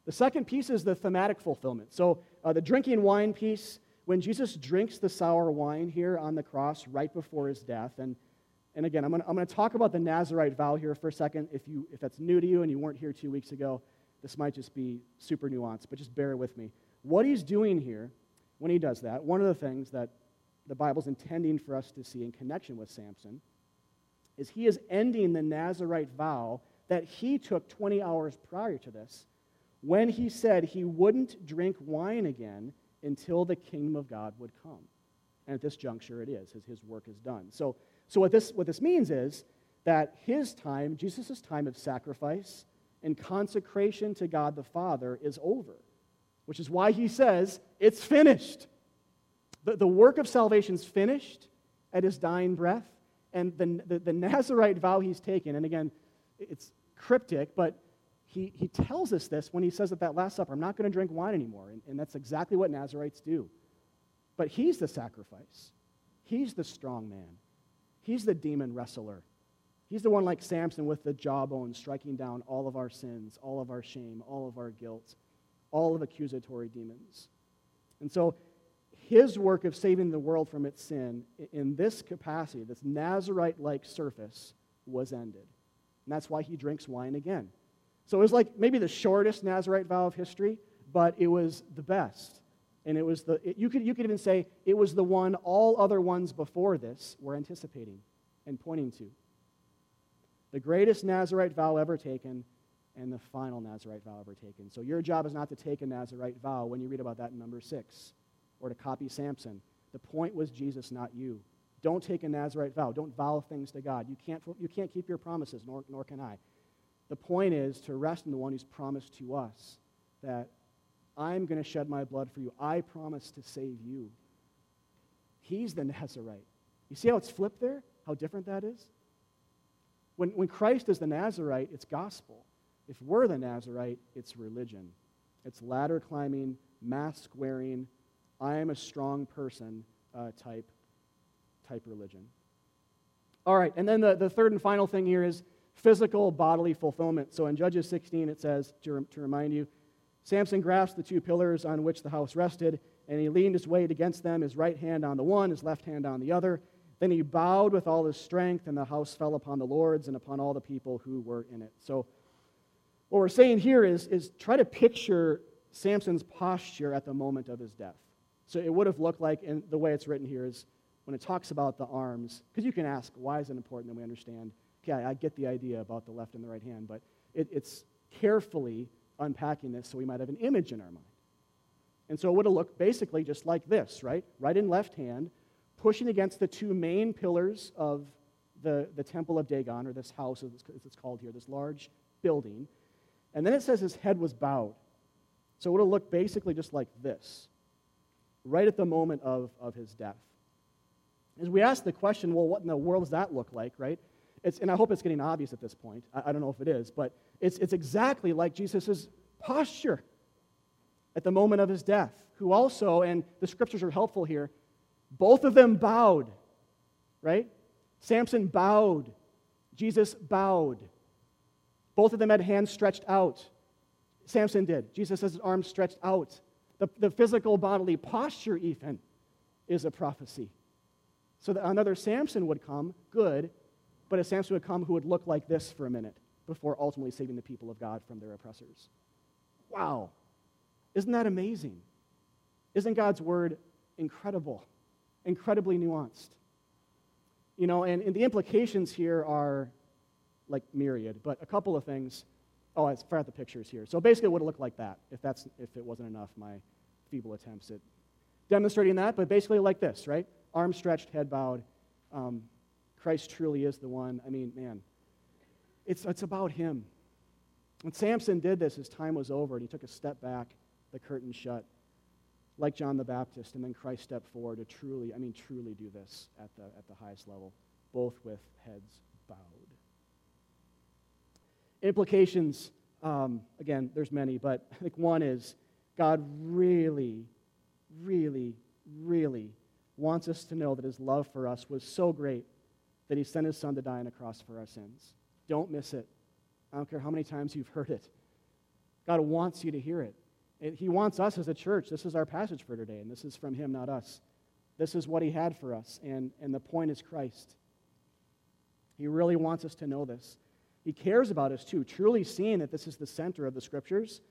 The second piece is the thematic fulfillment. So, uh, the drinking wine piece, when Jesus drinks the sour wine here on the cross right before his death, and, and again, I'm going to talk about the Nazarite vow here for a second. If, you, if that's new to you and you weren't here two weeks ago, this might just be super nuanced, but just bear with me. What he's doing here when he does that, one of the things that the Bible's intending for us to see in connection with Samson is he is ending the Nazarite vow that he took 20 hours prior to this when he said he wouldn't drink wine again until the kingdom of God would come. And at this juncture, it is. His, his work is done. So, so what, this, what this means is that his time, Jesus' time of sacrifice and consecration to God the Father, is over, which is why he says, It's finished. The, the work of salvation is finished at his dying breath. And the, the, the Nazarite vow he's taken, and again, it's cryptic, but he, he tells us this when he says at that Last Supper, I'm not going to drink wine anymore. And, and that's exactly what Nazarites do. But he's the sacrifice, he's the strong man, he's the demon wrestler. He's the one like Samson with the jawbone striking down all of our sins, all of our shame, all of our guilt, all of accusatory demons. And so his work of saving the world from its sin in this capacity, this Nazarite like surface, was ended. And that's why he drinks wine again. So it was like maybe the shortest Nazarite vow of history, but it was the best. And it was the, it, you, could, you could even say it was the one all other ones before this were anticipating and pointing to. The greatest Nazarite vow ever taken and the final Nazarite vow ever taken. So your job is not to take a Nazarite vow when you read about that in number six or to copy Samson. The point was Jesus, not you. Don't take a Nazarite vow. Don't vow things to God. You can't, you can't keep your promises, nor, nor can I. The point is to rest in the one who's promised to us that I'm going to shed my blood for you. I promise to save you. He's the Nazarite. You see how it's flipped there? How different that is? When, when Christ is the Nazarite, it's gospel. If we're the Nazarite, it's religion. It's ladder climbing, mask wearing, I am a strong person uh, type, type religion. All right, and then the, the third and final thing here is physical bodily fulfillment. So in Judges 16, it says, to, to remind you, Samson grasped the two pillars on which the house rested, and he leaned his weight against them, his right hand on the one, his left hand on the other. Then he bowed with all his strength, and the house fell upon the lords and upon all the people who were in it. So, what we're saying here is, is try to picture Samson's posture at the moment of his death. So it would have looked like, in the way it's written here is when it talks about the arms, because you can ask, why is it important that we understand? Okay, I get the idea about the left and the right hand, but it, it's carefully unpacking this so we might have an image in our mind. And so it would have looked basically just like this, right? Right and left hand, pushing against the two main pillars of the, the temple of Dagon, or this house, as it's called here, this large building. And then it says his head was bowed. So it would have looked basically just like this, right at the moment of, of his death. As we ask the question, well, what in the world does that look like, right? It's, and I hope it's getting obvious at this point. I, I don't know if it is, but it's, it's exactly like Jesus' posture at the moment of his death, who also, and the scriptures are helpful here, both of them bowed, right? Samson bowed. Jesus bowed. Both of them had hands stretched out. Samson did. Jesus has his arms stretched out. The, the physical bodily posture, even, is a prophecy. So that another Samson would come, good, but a Samson would come who would look like this for a minute before ultimately saving the people of God from their oppressors. Wow. Isn't that amazing? Isn't God's word incredible, incredibly nuanced? You know, and, and the implications here are like myriad, but a couple of things. Oh, I forgot the pictures here. So basically, it would have looked like that if, that's, if it wasn't enough, my feeble attempts at demonstrating that, but basically like this, right? Arms stretched, head bowed. Um, Christ truly is the one. I mean, man, it's, it's about him. When Samson did this, his time was over, and he took a step back, the curtain shut, like John the Baptist, and then Christ stepped forward to truly, I mean, truly do this at the, at the highest level, both with heads bowed. Implications, um, again, there's many, but I think one is God really, really, really wants us to know that his love for us was so great that he sent his son to die on a cross for our sins. Don't miss it. I don't care how many times you've heard it. God wants you to hear it. He wants us as a church. This is our passage for today, and this is from him, not us. This is what he had for us, and, and the point is Christ. He really wants us to know this. He cares about us too, truly seeing that this is the center of the scriptures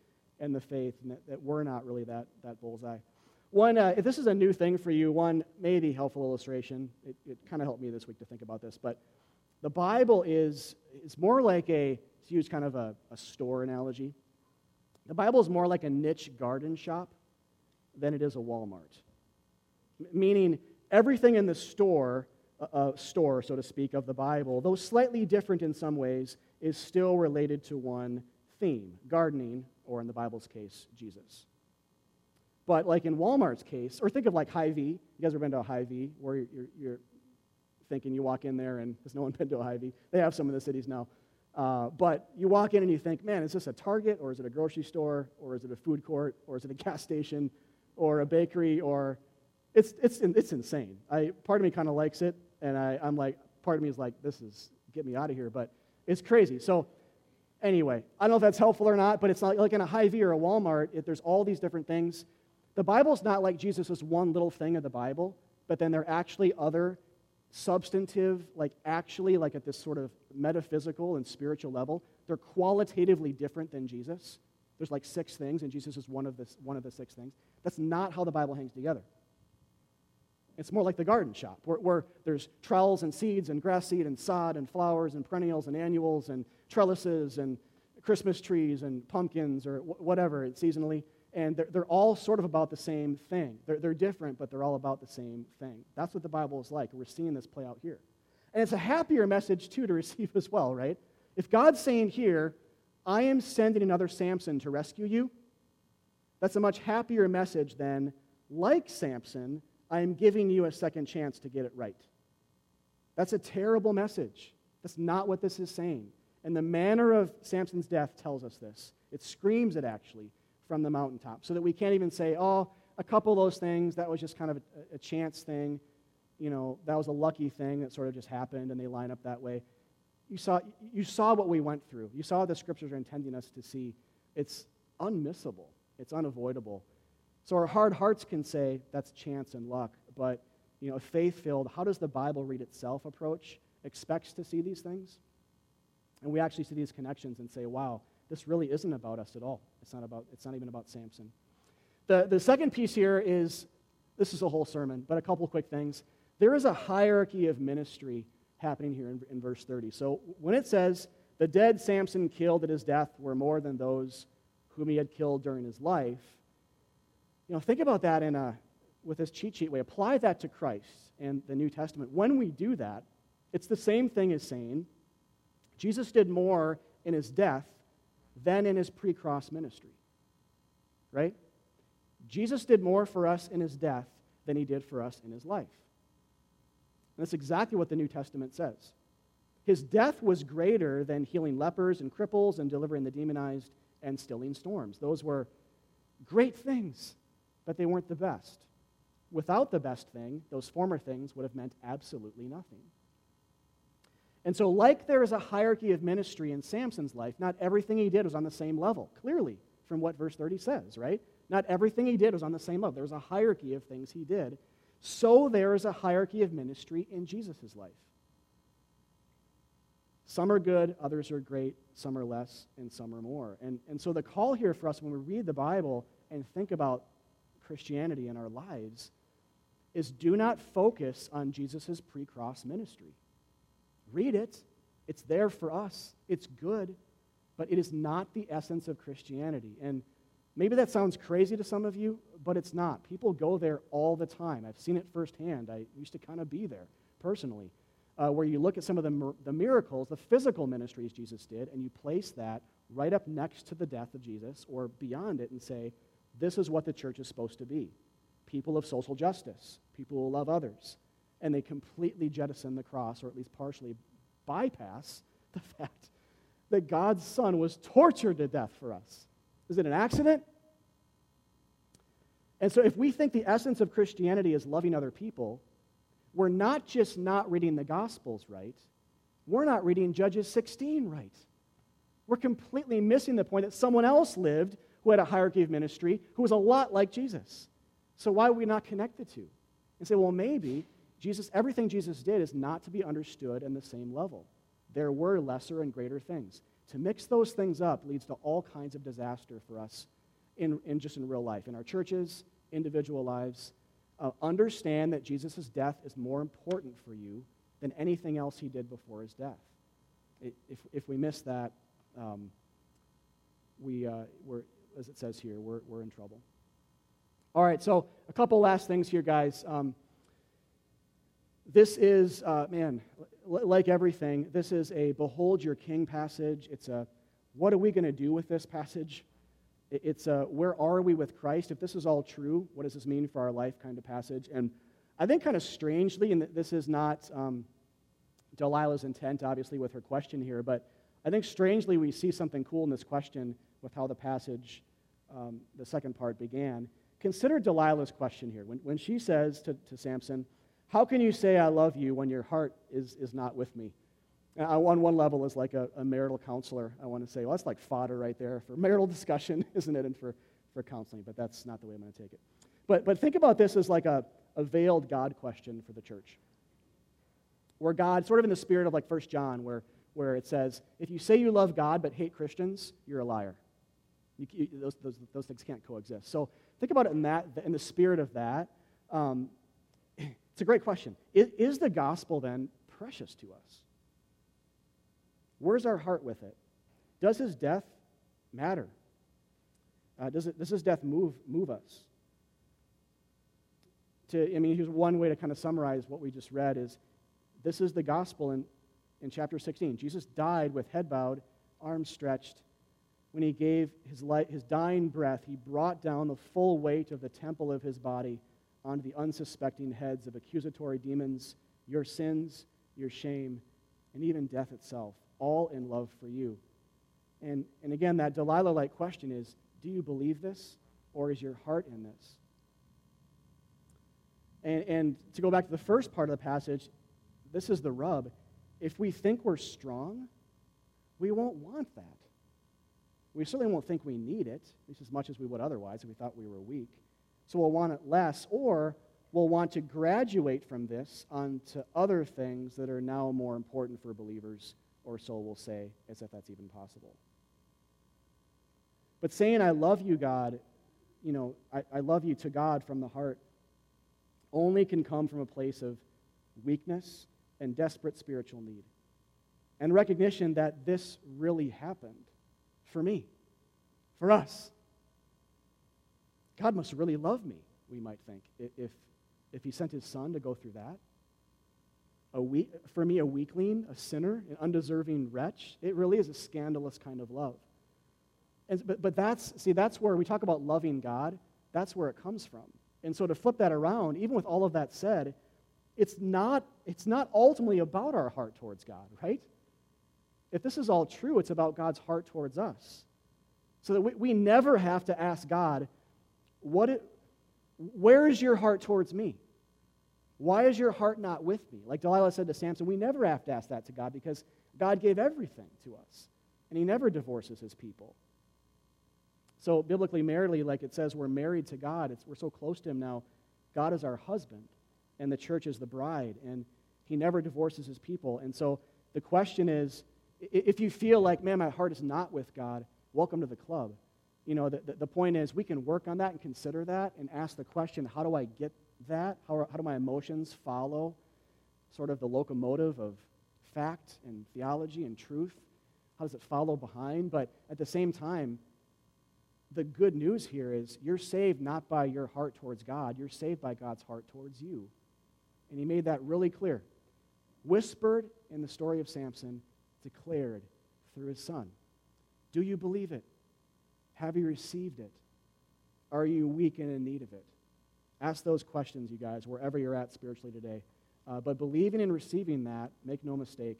and the faith, and that, that we're not really that, that bullseye. One, uh, if this is a new thing for you, one maybe helpful illustration. It, it kind of helped me this week to think about this, but the Bible is, is more like a, to use kind of a, a store analogy, the Bible is more like a niche garden shop than it is a Walmart. M- meaning, everything in the store, uh, store, so to speak, of the Bible, though slightly different in some ways, is still related to one theme gardening, or in the Bible's case, Jesus. But like in Walmart's case, or think of like Hy-Vee. You guys ever been to a Hy-Vee where you're, you're, you're thinking you walk in there and has no one been to a Hy-Vee? They have some in the cities now. Uh, but you walk in and you think, man, is this a Target or is it a grocery store or is it a food court or is it a gas station or a bakery or it's, it's, it's insane. I, part of me kind of likes it and I, I'm like, part of me is like, this is, get me out of here, but it's crazy. So anyway, I don't know if that's helpful or not, but it's not like in a Hy-Vee or a Walmart, it, there's all these different things. The Bible's not like Jesus is one little thing of the Bible, but then there are actually other substantive, like actually, like at this sort of metaphysical and spiritual level, they're qualitatively different than Jesus. There's like six things, and Jesus is one of the, one of the six things. That's not how the Bible hangs together. It's more like the garden shop, where, where there's trells and seeds and grass seed and sod and flowers and perennials and annuals and trellises and Christmas trees and pumpkins or wh- whatever seasonally and they're, they're all sort of about the same thing. They're, they're different, but they're all about the same thing. That's what the Bible is like. We're seeing this play out here. And it's a happier message, too, to receive as well, right? If God's saying here, I am sending another Samson to rescue you, that's a much happier message than, like Samson, I am giving you a second chance to get it right. That's a terrible message. That's not what this is saying. And the manner of Samson's death tells us this. It screams it, actually from the mountaintop so that we can't even say, oh, a couple of those things, that was just kind of a, a chance thing. You know, that was a lucky thing that sort of just happened and they line up that way. You saw, you saw what we went through. You saw the scriptures are intending us to see. It's unmissable, it's unavoidable. So our hard hearts can say that's chance and luck, but you know, faith filled, how does the Bible read itself approach? Expects to see these things? And we actually see these connections and say, wow, This really isn't about us at all. It's not, about, it's not even about Samson. The, the second piece here is this is a whole sermon, but a couple quick things. There is a hierarchy of ministry happening here in, in verse 30. So when it says, the dead Samson killed at his death were more than those whom he had killed during his life, you know, think about that in a, with this cheat sheet way. Apply that to Christ and the New Testament. When we do that, it's the same thing as saying Jesus did more in his death than in his pre cross ministry. Right? Jesus did more for us in his death than he did for us in his life. And that's exactly what the New Testament says. His death was greater than healing lepers and cripples and delivering the demonized and stilling storms. Those were great things, but they weren't the best. Without the best thing, those former things would have meant absolutely nothing. And so, like there is a hierarchy of ministry in Samson's life, not everything he did was on the same level, clearly, from what verse 30 says, right? Not everything he did was on the same level. There was a hierarchy of things he did. So there is a hierarchy of ministry in Jesus' life. Some are good, others are great, some are less, and some are more. And, and so the call here for us when we read the Bible and think about Christianity in our lives is do not focus on Jesus' pre cross ministry. Read it, it's there for us, it's good, but it is not the essence of Christianity. And maybe that sounds crazy to some of you, but it's not. People go there all the time. I've seen it firsthand. I used to kind of be there personally uh, where you look at some of the, the miracles, the physical ministries Jesus did, and you place that right up next to the death of Jesus or beyond it and say, this is what the church is supposed to be people of social justice, people who love others. And they completely jettison the cross, or at least partially bypass the fact that God's Son was tortured to death for us. Is it an accident? And so, if we think the essence of Christianity is loving other people, we're not just not reading the Gospels right, we're not reading Judges 16 right. We're completely missing the point that someone else lived who had a hierarchy of ministry who was a lot like Jesus. So why would we not connect the two? And say, well, maybe Jesus, everything Jesus did is not to be understood in the same level. There were lesser and greater things. To mix those things up leads to all kinds of disaster for us in, in just in real life, in our churches, individual lives, uh, understand that Jesus' death is more important for you than anything else he did before his death. If, if we miss that, um, we, uh, we're, as it says here, we're, we're in trouble. All right, so a couple last things here, guys. Um, this is, uh, man, l- like everything, this is a behold your king passage. It's a what are we going to do with this passage? It's a where are we with Christ? If this is all true, what does this mean for our life kind of passage? And I think kind of strangely, and this is not um, Delilah's intent, obviously, with her question here, but I think strangely we see something cool in this question with how the passage, um, the second part, began. Consider Delilah's question here. When, when she says to, to Samson, How can you say I love you when your heart is, is not with me? on one level, as like a, a, marital counselor, I want to say, well, that's like fodder right there for marital discussion, isn't it? And for, for counseling, but that's not the way I'm going to take it. But, but think about this as like a, a veiled God question for the church. Where God, sort of in the spirit of like 1 John, where, where it says, if you say you love God but hate Christians, you're a liar. You, you, those, those, those things can't coexist. So think about it in, that, in the spirit of that. Um, it's a great question. Is, is the gospel then precious to us? Where's our heart with it? Does his death matter? Uh, does, it, does his death move, move us? To, I mean, here's one way to kind of summarize what we just read is this is the gospel in, in chapter 16. Jesus died with head bowed, arms stretched. When he gave his, light, his dying breath, he brought down the full weight of the temple of his body onto the unsuspecting heads of accusatory demons, your sins, your shame, and even death itself all in love for you. And, and again, that Delilah like question is do you believe this, or is your heart in this? And, and to go back to the first part of the passage, this is the rub. If we think we're strong, we won't want that. We certainly won't think we need it, at least as much as we would otherwise if we thought we were weak. So we'll want it less, or we'll want to graduate from this onto other things that are now more important for believers or so we'll say, as if that's even possible. But saying, I love you, God, you know, I, I love you to God from the heart, only can come from a place of weakness and desperate spiritual need. And recognition that this really happened for me, for us. God must really love me, we might think, if, if He sent His Son to go through that. A weak, for me, a weakling, a sinner, an undeserving wretch, it really is a scandalous kind of love. And, but, but that's, see, that's where we talk about loving God, that's where it comes from. And so to flip that around, even with all of that said, it's not, it's not ultimately about our heart towards God, right? If this is all true, it's about God's heart towards us. So that we, we never have to ask God, what it, where is your heart towards me? Why is your heart not with me? Like Delilah said to Samson, we never have to ask that to God because God gave everything to us, and He never divorces His people. So, biblically, maritally, like it says, we're married to God. It's, we're so close to Him now. God is our husband, and the church is the bride, and He never divorces His people. And so, the question is if you feel like, man, my heart is not with God, welcome to the club. You know, the, the, point is, we can work on that and consider that and ask the question how do I get that? How, how do my emotions follow sort of the locomotive of fact and theology and truth? How does it follow behind? But at the same time, the good news here is you're saved not by your heart towards God, you're saved by God's heart towards you. And he made that really clear. Whispered in the story of Samson, declared through his son. Do you believe it? Have you received it? Are you weak and in need of it? Ask those questions, you guys, wherever you're at spiritually today. Uh, but believing and receiving that, make no mistake,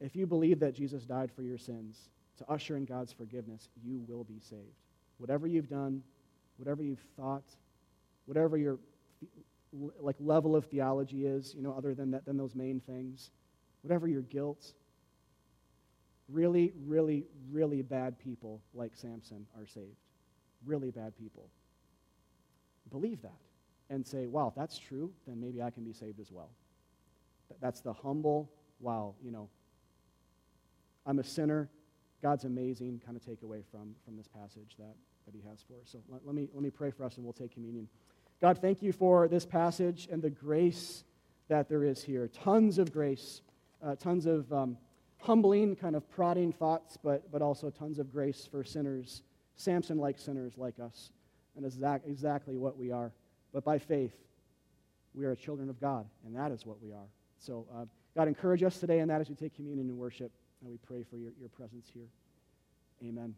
if you believe that Jesus died for your sins, to usher in God's forgiveness, you will be saved. Whatever you've done, whatever you've thought, whatever your like level of theology is, you know, other than that, than those main things, whatever your guilt, really, really, really bad people like Samson are saved. Really bad people. Believe that and say, wow, if that's true, then maybe I can be saved as well. That's the humble, wow, you know, I'm a sinner. God's amazing kind of takeaway from, from this passage that, that he has for us. So let, let, me, let me pray for us and we'll take communion. God, thank you for this passage and the grace that there is here. Tons of grace, uh, tons of um, humbling, kind of prodding thoughts, but, but also tons of grace for sinners, Samson like sinners like us. And exact, exactly what we are. But by faith, we are children of God, and that is what we are. So, uh, God, encourage us today in that as we take communion and worship. And we pray for your, your presence here. Amen.